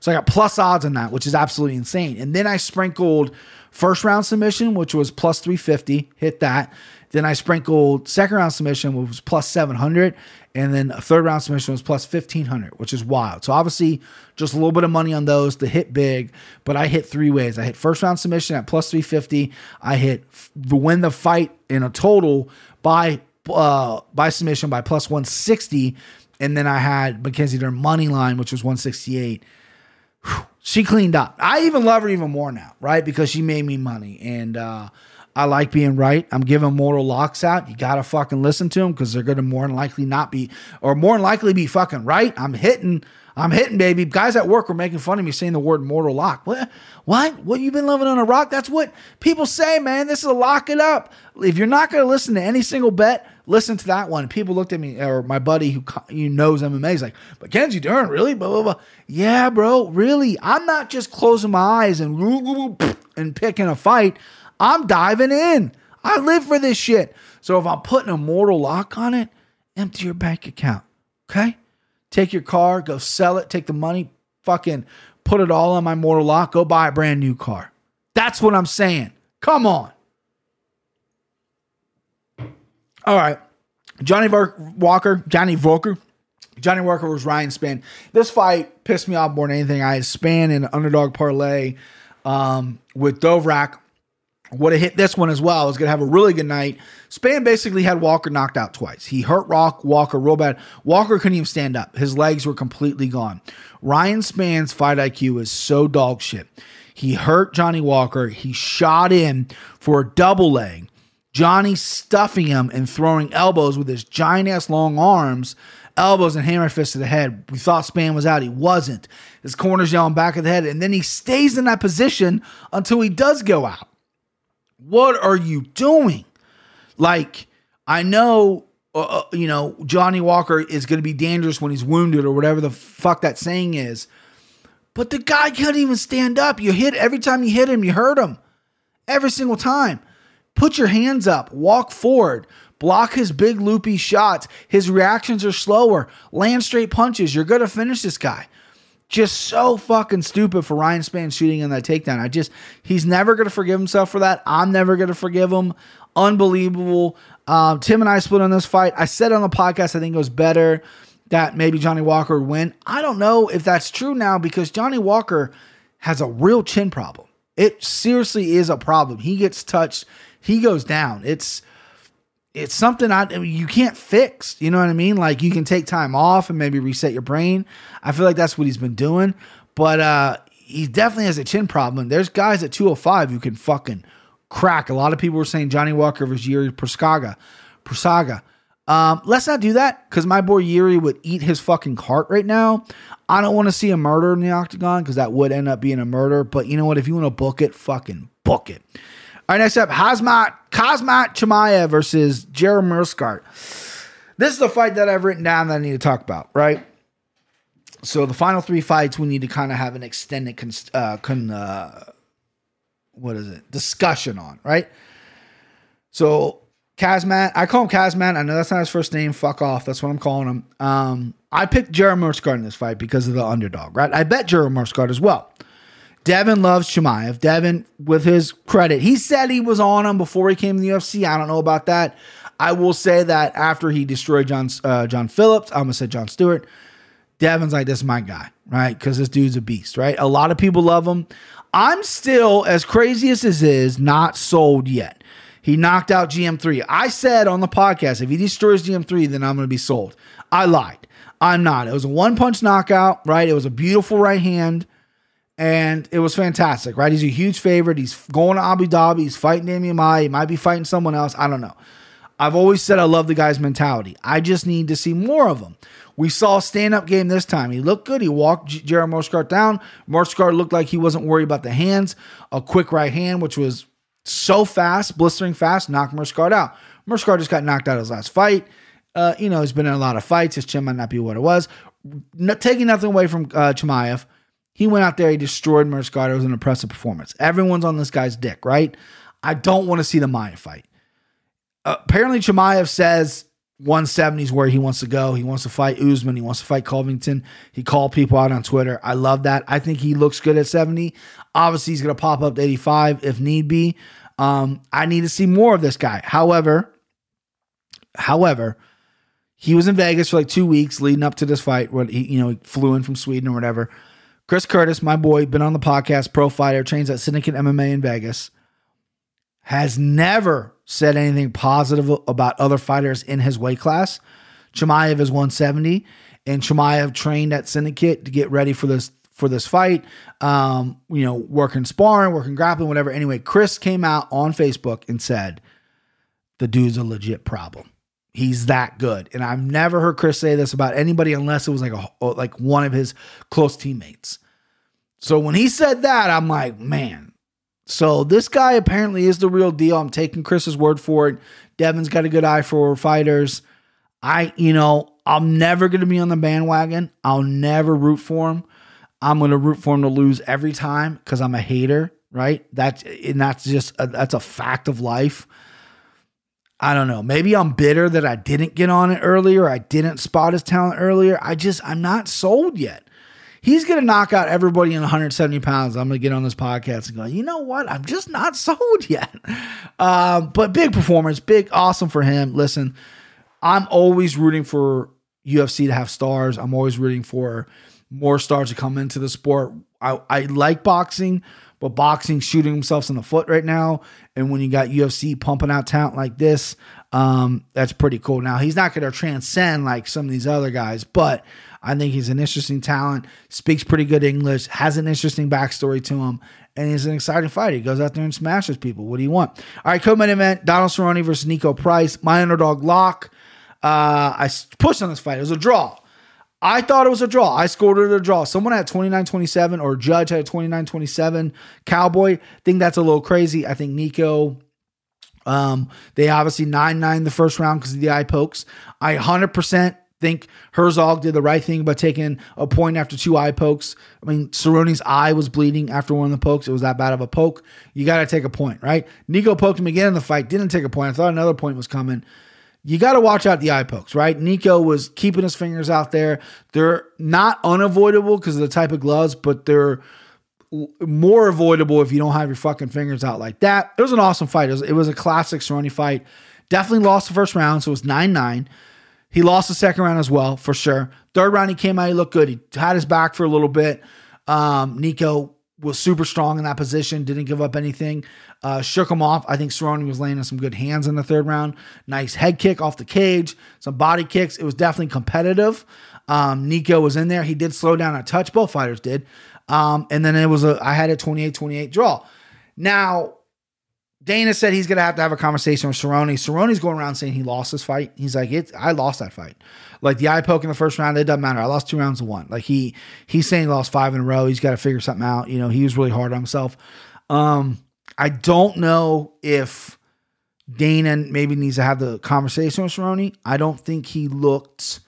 Speaker 3: So I got plus odds on that, which is absolutely insane. And then I sprinkled first round submission, which was plus 350, hit that. Then I sprinkled second round submission, which was plus 700. And then a third round submission was plus 1500, which is wild. So obviously, just a little bit of money on those to hit big. But I hit three ways. I hit first round submission at plus 350. I hit f- win the fight in a total by uh, by submission by plus 160. And then I had Mackenzie Dern money line, which was 168 she cleaned up. I even love her even more now, right? Because she made me money. And uh, I like being right. I'm giving mortal locks out. You got to fucking listen to them because they're going to more than likely not be, or more than likely be fucking right. I'm hitting. I'm hitting, baby. Guys at work were making fun of me saying the word mortal lock. What? What? What You've been living on a rock? That's what people say, man. This is a lock it up. If you're not going to listen to any single bet, listen to that one. People looked at me, or my buddy who you knows MMA, is like, but Kenzie Dern, really? Blah, blah, blah. Yeah, bro, really. I'm not just closing my eyes and and picking a fight. I'm diving in. I live for this shit. So if I'm putting a mortal lock on it, empty your bank account. Okay? Take your car, go sell it, take the money, fucking put it all on my mortal lock, go buy a brand new car. That's what I'm saying. Come on. All right. Johnny Walker, Johnny Walker. Johnny Walker was Ryan Spann. This fight pissed me off more than anything. I had Spann in an underdog parlay um, with Dvorak. Would have hit this one as well. I was going to have a really good night. Spann basically had Walker knocked out twice. He hurt Rock Walker real bad. Walker couldn't even stand up. His legs were completely gone. Ryan Spann's fight IQ is so dog shit. He hurt Johnny Walker. He shot in for a double leg. Johnny stuffing him and throwing elbows with his giant ass long arms, elbows and hammer fists to the head. We thought Spann was out. He wasn't. His corner's yelling back of the head, and then he stays in that position until he does go out. What are you doing? Like, I know, uh, uh, you know, Johnny Walker is going to be dangerous when he's wounded or whatever the fuck that saying is. But the guy can't even stand up. You hit every time you hit him, you hurt him. Every single time. Put your hands up, walk forward, block his big loopy shots. His reactions are slower. Land straight punches. You're going to finish this guy. Just so fucking stupid for Ryan Spann shooting in that takedown. I just, he's never to forgive himself for that. I'm never to forgive him. Unbelievable. Um, Tim and I split on this fight. I said on the podcast, I think it was better that maybe Johnny Walker would win. I don't know if that's true now because Johnny Walker has a real chin problem. It seriously is a problem. He gets touched, he goes down. It's it's something I you can't fix. You know what I mean? Like you can take time off and maybe reset your brain. I feel like that's what he's been doing. But uh he definitely has a chin problem. There's guys at 205 who can fucking crack. A lot of people were saying Johnny Walker versus Yuri Proskaga. Prosaga. Um, let's not do that because my boy Yuri would eat his fucking heart right now. I don't want to see a murder in the octagon because that would end up being a murder. But you know what? If you want to book it, fucking book it. All right, next up, Hazmat Kazmat Chimaev versus Jeremy Meerschaert. This is the fight that I've written down that I need to talk about, right? so the final three fights we need to kind of have an extended con, uh, con uh, what is it discussion on right so Kazmat, I call him Kazmat. I know that's not his first name. Fuck off. That's what I'm calling him. Um, I picked Jared Meerschaert in this fight because of the underdog, right? I bet Jared Meerschaert as well. Devin loves Chimaev. Devin, with his credit, he said he was on him before he came to the UFC. I don't know about that. I will say that after he destroyed John uh, John Phillips, almost said John Stewart. Devin's like, this is my guy, right? Because this dude's a beast, right? A lot of people love him. I'm still, as crazy as this is, not sold yet. He knocked out GM3. I said on the podcast, if he destroys GM3, then I'm going to be sold. I lied. I'm not. It was a one punch knockout, right? It was a beautiful right hand, and it was fantastic, right? He's a huge favorite. He's going to Abu Dhabi. He's fighting Damian Maia. He might be fighting someone else. I don't know. I've always said I love the guy's mentality. I just need to see more of him. We saw stand up game this time. He looked good. He walked J- Jared Meerschaert down. Meerschaert looked like he wasn't worried about the hands. A quick right hand, which was so fast, blistering fast, knocked Meerschaert out. Meerschaert just got knocked out of his last fight. Uh, you know, he's been in a lot of fights. His chin might not be what it was. No, taking nothing away from uh, Chimaev, he went out there, he destroyed Meerschaert. It was an impressive performance. Everyone's on this guy's dick, right? I don't want to see the Maia fight. Apparently, Chimaev says 170 is where he wants to go. He wants to fight Usman. He wants to fight Covington. He called people out on Twitter. I love that. I think he looks good at 70. Obviously, he's going to pop up to 85 if need be. Um, I need to see more of this guy. However, however, he was in Vegas for like two weeks leading up to this fight. What he, you know, he flew in from Sweden or whatever. Chris Curtis, my boy, been on the podcast, pro fighter, trains at Syndicate MMA in Vegas, has never said anything positive about other fighters in his weight class. Chimaev is 170, and Chimaev trained at Syndicate to get ready for this for this fight. Um, you know, working sparring, working grappling, whatever. Anyway, Chris came out on Facebook and said the dude's a legit problem. He's that good, and I've never heard Chris say this about anybody unless it was like a oh, like one of his close teammates. So when he said that, I'm like, man. So this guy apparently is the real deal. I'm taking Chris's word for it. Devin's got a good eye for fighters. I, you know, I'm never going to be on the bandwagon. I'll never root for him. I'm going to root for him to lose every time because I'm a hater, right? That's and that's just a, that's a fact of life. I don't know. Maybe I'm bitter that I didn't get on it earlier. I didn't spot his talent earlier. I just I'm not sold yet. He's going to knock out everybody in 170 pounds. I'm going to get on this podcast and go, you know what? I'm just not sold yet. Uh, but big performance, big, awesome for him. Listen, I'm always rooting for UFC to have stars. I'm always rooting for more stars to come into the sport. I, I like boxing, but boxing shooting themselves in the foot right now. And when you got UFC pumping out talent like this, um, that's pretty cool. Now he's not going to transcend like some of these other guys, but I think he's an interesting talent. Speaks pretty good English, has an interesting backstory to him, and he's an exciting fighter. He goes out there and smashes people. What do you want? All right, co-main event: Donald Cerrone versus Niko Price. My underdog lock. Uh, I pushed on this fight. It was a draw. I thought it was a draw. I scored it a draw. Someone had 29 27 or Judge had 29 27. Cowboy, think that's a little crazy. I think Niko, um, they obviously 9 9 the first round because of the eye pokes. I 100% think Herzog did the right thing by taking a point after two eye pokes. I mean, Cerrone's eye was bleeding after one of the pokes. It was that bad of a poke. You got to take a point, right? Niko poked him again in the fight, didn't take a point. I thought another point was coming you got to watch out the eye pokes, right? Niko was keeping his fingers out there. They're not unavoidable because of the type of gloves, but they're more avoidable if you don't have your fucking fingers out like that. It was an awesome fight. It was, it was a classic Cerrone fight. Definitely lost the first round, so it was 9 9. He lost the second round as well, for sure. Third round, he came out, he looked good. He had his back for a little bit. Um, Niko was super strong in that position, didn't give up anything. Uh, shook him off. I think Cerrone was laying on some good hands in the third round. Nice head kick off the cage, some body kicks. It was definitely competitive. Um, Niko was in there. He did slow down a touch. Both fighters did. Um, and then it was a, I had a 28 28 draw. Now, Dana said he's going to have to have a conversation with Cerrone. Cerrone's going around saying he lost this fight. He's like, "It, I lost that fight. Like the eye poke in the first round, it doesn't matter. I lost two rounds to one. Like he, he's saying he lost five in a row. He's got to figure something out. You know, he was really hard on himself. Um, I don't know if Dana maybe needs to have the conversation with Cerrone. I don't think he looked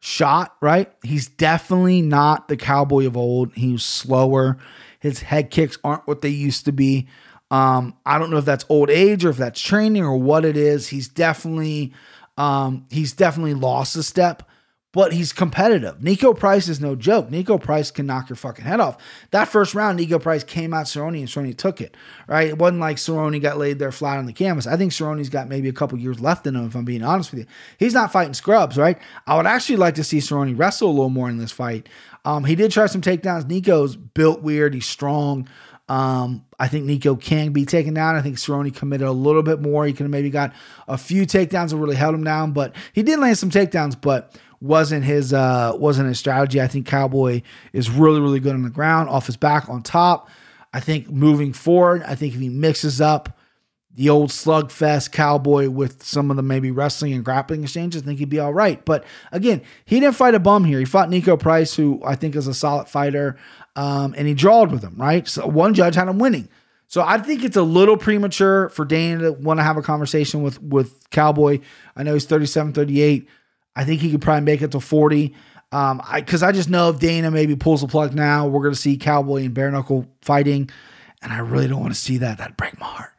Speaker 3: shot, right? He's definitely not the cowboy of old. He was slower. His head kicks aren't what they used to be. Um, I don't know if that's old age or if that's training or what it is. He's definitely um, he's definitely lost a step, but he's competitive. Niko Price is no joke. Niko Price can knock your fucking head off. That first round, Niko Price came out Cerrone and Cerrone took it. Right? It wasn't like Cerrone got laid there flat on the canvas. I think Cerrone's got maybe a couple years left in him, if I'm being honest with you. He's not fighting scrubs, right? I would actually like to see Cerrone wrestle a little more in this fight. Um, he did try some takedowns. Niko's built weird. He's strong. Um, I think Niko can be taken down. I think Cerrone committed a little bit more. He could have maybe got a few takedowns that really held him down, but he did land some takedowns, but wasn't his uh wasn't his strategy. I think Cowboy is really, really good on the ground, off his back, on top. I think moving forward, I think if he mixes up the old slugfest cowboy with some of the maybe wrestling and grappling exchanges, I think he'd be all right. But again, he didn't fight a bum here. He fought Niko Price, who I think is a solid fighter, um, and he drawed with him, right? So one judge had him winning. So I think it's a little premature for Dana to want to have a conversation with with Cowboy. I know he's 37, 38. I think he could probably make it to 40. Um, I because I just know if Dana maybe pulls the plug now, we're gonna see Cowboy and bare knuckle fighting. And I really don't want to see that. That'd break my heart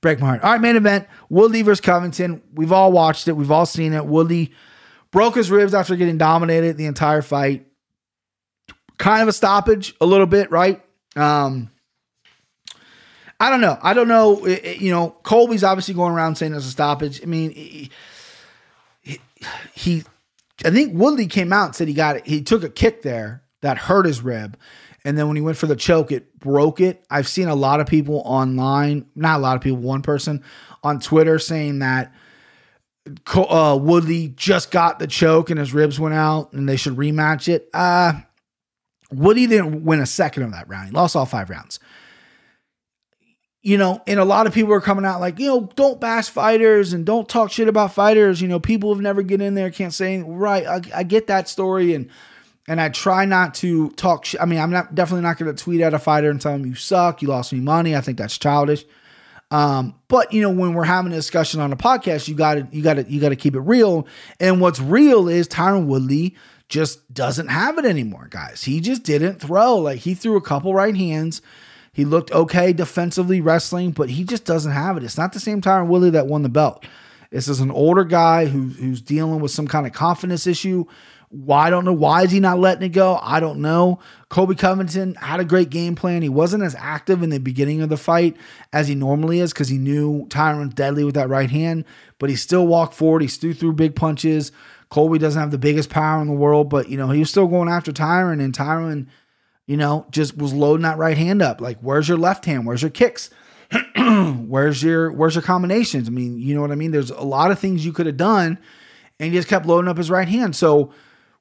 Speaker 3: break my heart. All right, main event: Woodley versus Covington. We've all watched it. We've all seen it. Woodley broke his ribs after getting dominated the entire fight. Kind of a stoppage, a little bit, right? Um, I don't know. I don't know. It- it- you know, Colby's obviously going around saying there's a stoppage. I mean, he, he, I think Woodley came out and said he got it. He took a kick there that hurt his rib. And then when he went for the choke, it broke it. I've seen a lot of people online, not a lot of people, one person on Twitter saying that uh, Woodley just got the choke and his ribs went out and they should rematch it. Uh, Woody didn't win a second of that round. He lost all five rounds. You know, and a lot of people are coming out like, you know, don't bash fighters and don't talk shit about fighters. You know, people have never get in there, can't say anything. right. I, I get that story and and I try not to talk. Sh- I mean, I'm not definitely not going to tweet at a fighter and tell him you suck, you lost me money. I think that's childish. Um, but you know, when we're having a discussion on a podcast, you got to you got to you got to keep it real. And what's real is Tyron Woodley just doesn't have it anymore, guys. He just didn't throw. Like he threw a couple right hands. He looked okay defensively wrestling, but he just doesn't have it. It's not the same Tyron Woodley that won the belt. This is an older guy who, who's dealing with some kind of confidence issue. Why I don't know why is he not letting it go? I don't know. Colby Covington had a great game plan. He wasn't as active in the beginning of the fight as he normally is because he knew Tyron's deadly with that right hand, but he still walked forward. He still threw big punches. Colby doesn't have the biggest power in the world, but you know, he was still going after Tyron and Tyron, you know, just was loading that right hand up. Like, where's your left hand? Where's your kicks? where's your where's your combinations? I mean, you know what I mean? There's a lot of things you could have done, and he just kept loading up his right hand. So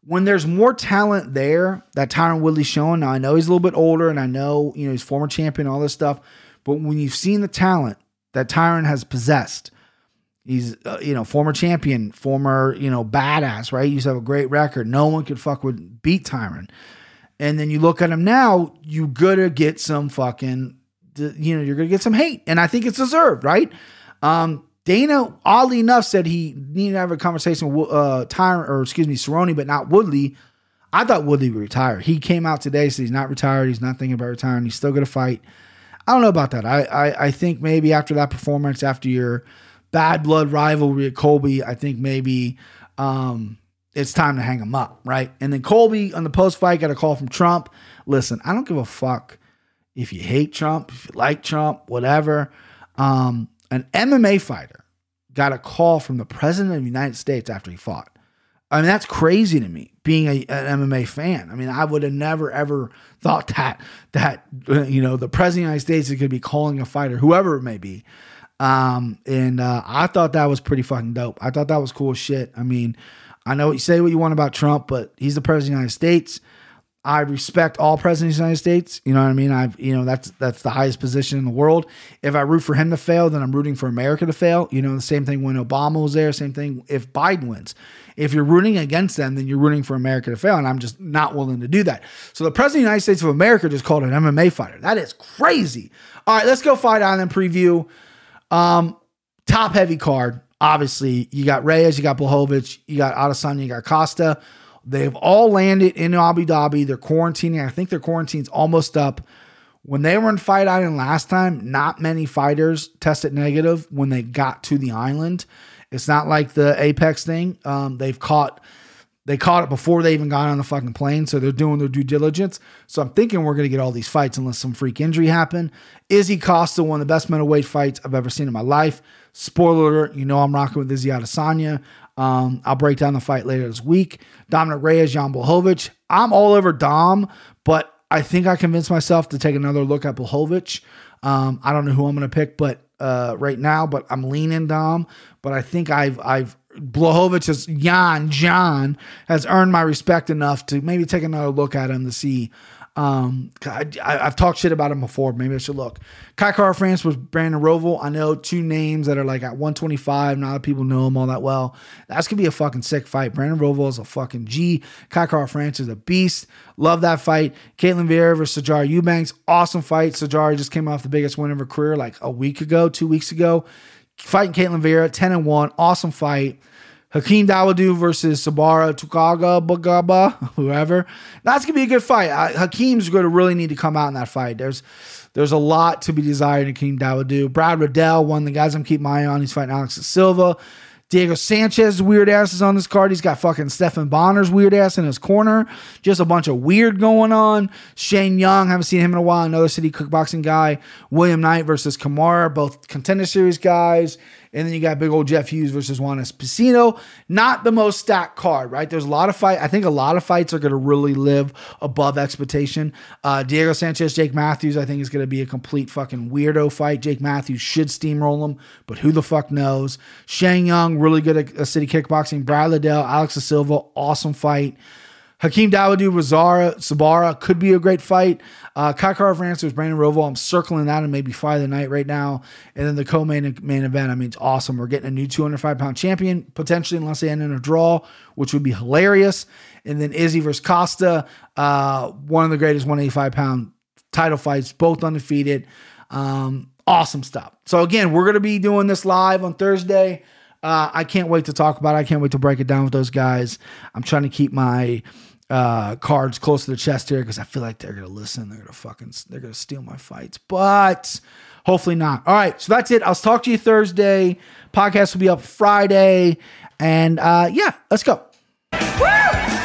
Speaker 3: when there's more talent there that Tyron Woodley's showing, now I know he's a little bit older and I know, you know, he's former champion, all this stuff, but when you've seen the talent that Tyron has possessed, he's, uh, you know, former champion, former, you know, badass, right? He used to have a great record. No one could fuck with beat Tyron. And then you look at him now, you gotta get some fucking, you know, you're gonna get some hate. And I think it's deserved, right? Um, Dana, oddly enough, said he needed to have a conversation with uh, Tyron, or excuse me, Cerrone, but not Woodley. I thought Woodley would retire. He came out today, said he's not retired. He's not thinking about retiring. He's still to fight. I don't know about that. I, I I think maybe after that performance, after your bad blood rivalry at Colby, I think maybe um, it's time to hang him up, right? And then Colby on the post fight got a call from Trump. Listen, I don't give a fuck if you hate Trump, if you like Trump, whatever. Um, an MMA fighter got a call from the president of the United States after he fought. I mean, that's crazy to me. Being a, an MMA fan, I mean, I would have never ever thought that that you know the president of the United States is going to be calling a fighter, whoever it may be. Um, and uh, I thought that was pretty fucking dope. I thought that was cool shit. I mean, I know you say what you want about Trump, but he's the president of the United States. I respect all presidents of the United States. You know what I mean? I've you know that's that's the highest position in the world. If I root for him to fail, then I'm rooting for America to fail. You know, the same thing when Obama was there, same thing if Biden wins. If you're rooting against them, then you're rooting for America to fail. And I'm just not willing to do that. So the president of the United States of America just called an MMA fighter. That is crazy. All right, let's go fight island preview. Um, top heavy card. Obviously, you got Reyes, you got Blachowicz, you got Adesanya, you got Costa. They've all landed in Abu Dhabi. They're quarantining. I think their quarantine's almost up. When they were in Fight Island last time, not many fighters tested negative when they got to the island. It's not like the Apex thing. Um, they've caught they caught it before they even got on the fucking plane, so they're doing their due diligence. So I'm thinking we're gonna get all these fights unless some freak injury happen. Izzy Costa, one of the best middleweight fights I've ever seen in my life. Spoiler alert, you know I'm rocking with Izzy Adesanya. Um, I'll break down the fight later this week. Dominic Reyes, Jan Blachowicz. I'm all over Dom, but I think I convinced myself to take another look at Blachowicz. Um, I don't know who I'm gonna pick, but uh, right now, but I'm leaning Dom. But I think I've I've Blachowicz has Jan John has earned my respect enough to maybe take another look at him to see. Um, I, have talked shit about him before. Maybe I should look. Kai Kara-France was Brandon Royval. I know two names that are like at 125. Not a lot of people know him all that well. That's gonna be a fucking sick fight. Brandon Royval is a fucking G. Kai Kara-France is a beast. Love that fight. Ketlen Vieira versus Sijara Eubanks. Awesome fight. Sijara just came off the biggest win of her career like a week ago, two weeks ago fighting Ketlen Vieira, 10 and 1. Awesome fight. Hakeem Dawodu versus Sabara Tukaga Bagaba, whoever. That's gonna be a good fight. Hakeem's gonna really need to come out in that fight. There's there's a lot to be desired in Hakeem Dawodu. Brad Riddell, one of the guys I'm keeping my eye on. He's fighting Alex Silva. Diego Sanchez, weird ass, is on this card. He's got fucking Stephan Bonnar's weird ass in his corner. Just a bunch of weird going on. Shane Young, haven't seen him in a while. Another city kickboxing guy. William Knight versus Kamara, both contender series guys. And then you got big old Jeff Hughes versus Juan Espino. Not the most stacked card, right? There's a lot of fight. I think a lot of fights are going to really live above expectation. Uh, Diego Sanchez, Jake Matthews, I think is going to be a complete fucking weirdo fight. Jake Matthews should steamroll him, but who the fuck knows? Shane Young, really good at a city kickboxing. Brad Riddell, Alex da Silva, awesome fight. Hakeem Dawodu, Razara, Sabara could be a great fight. Uh, France was Brandon Royval. I'm circling that and maybe fight of the night right now. And then the co-main main event. I mean, it's awesome. We're getting a new 205 pound champion potentially, unless they end in a draw, which would be hilarious. And then Izzy versus Costa, uh, one of the greatest 185 pound title fights, both undefeated. Um, awesome stuff. So again, we're gonna be doing this live on Thursday. Uh, I can't wait to talk about it. I can't wait to break it down with those guys. I'm trying to keep my uh, cards close to the chest here because I feel like they're gonna listen. They're gonna fucking they're gonna steal my fights, but hopefully not. All right, so that's it. I'll talk to you Thursday. Podcast will be up Friday, and uh, yeah, let's go.
Speaker 2: Hey,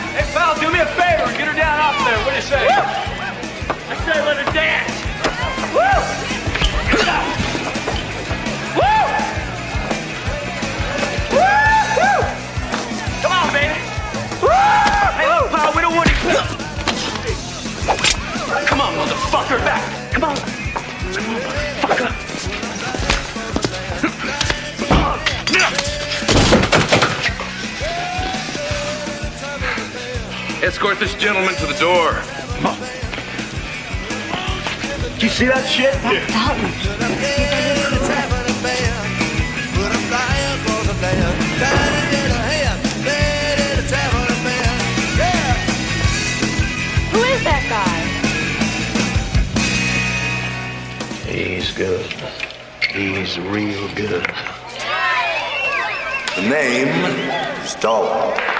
Speaker 2: motherfucker, back. Come on. Motherfucker.
Speaker 4: Escort this gentleman to the door.
Speaker 2: Do you see that shit?
Speaker 5: Who
Speaker 6: good. He's real good.
Speaker 7: The name, is Stallone.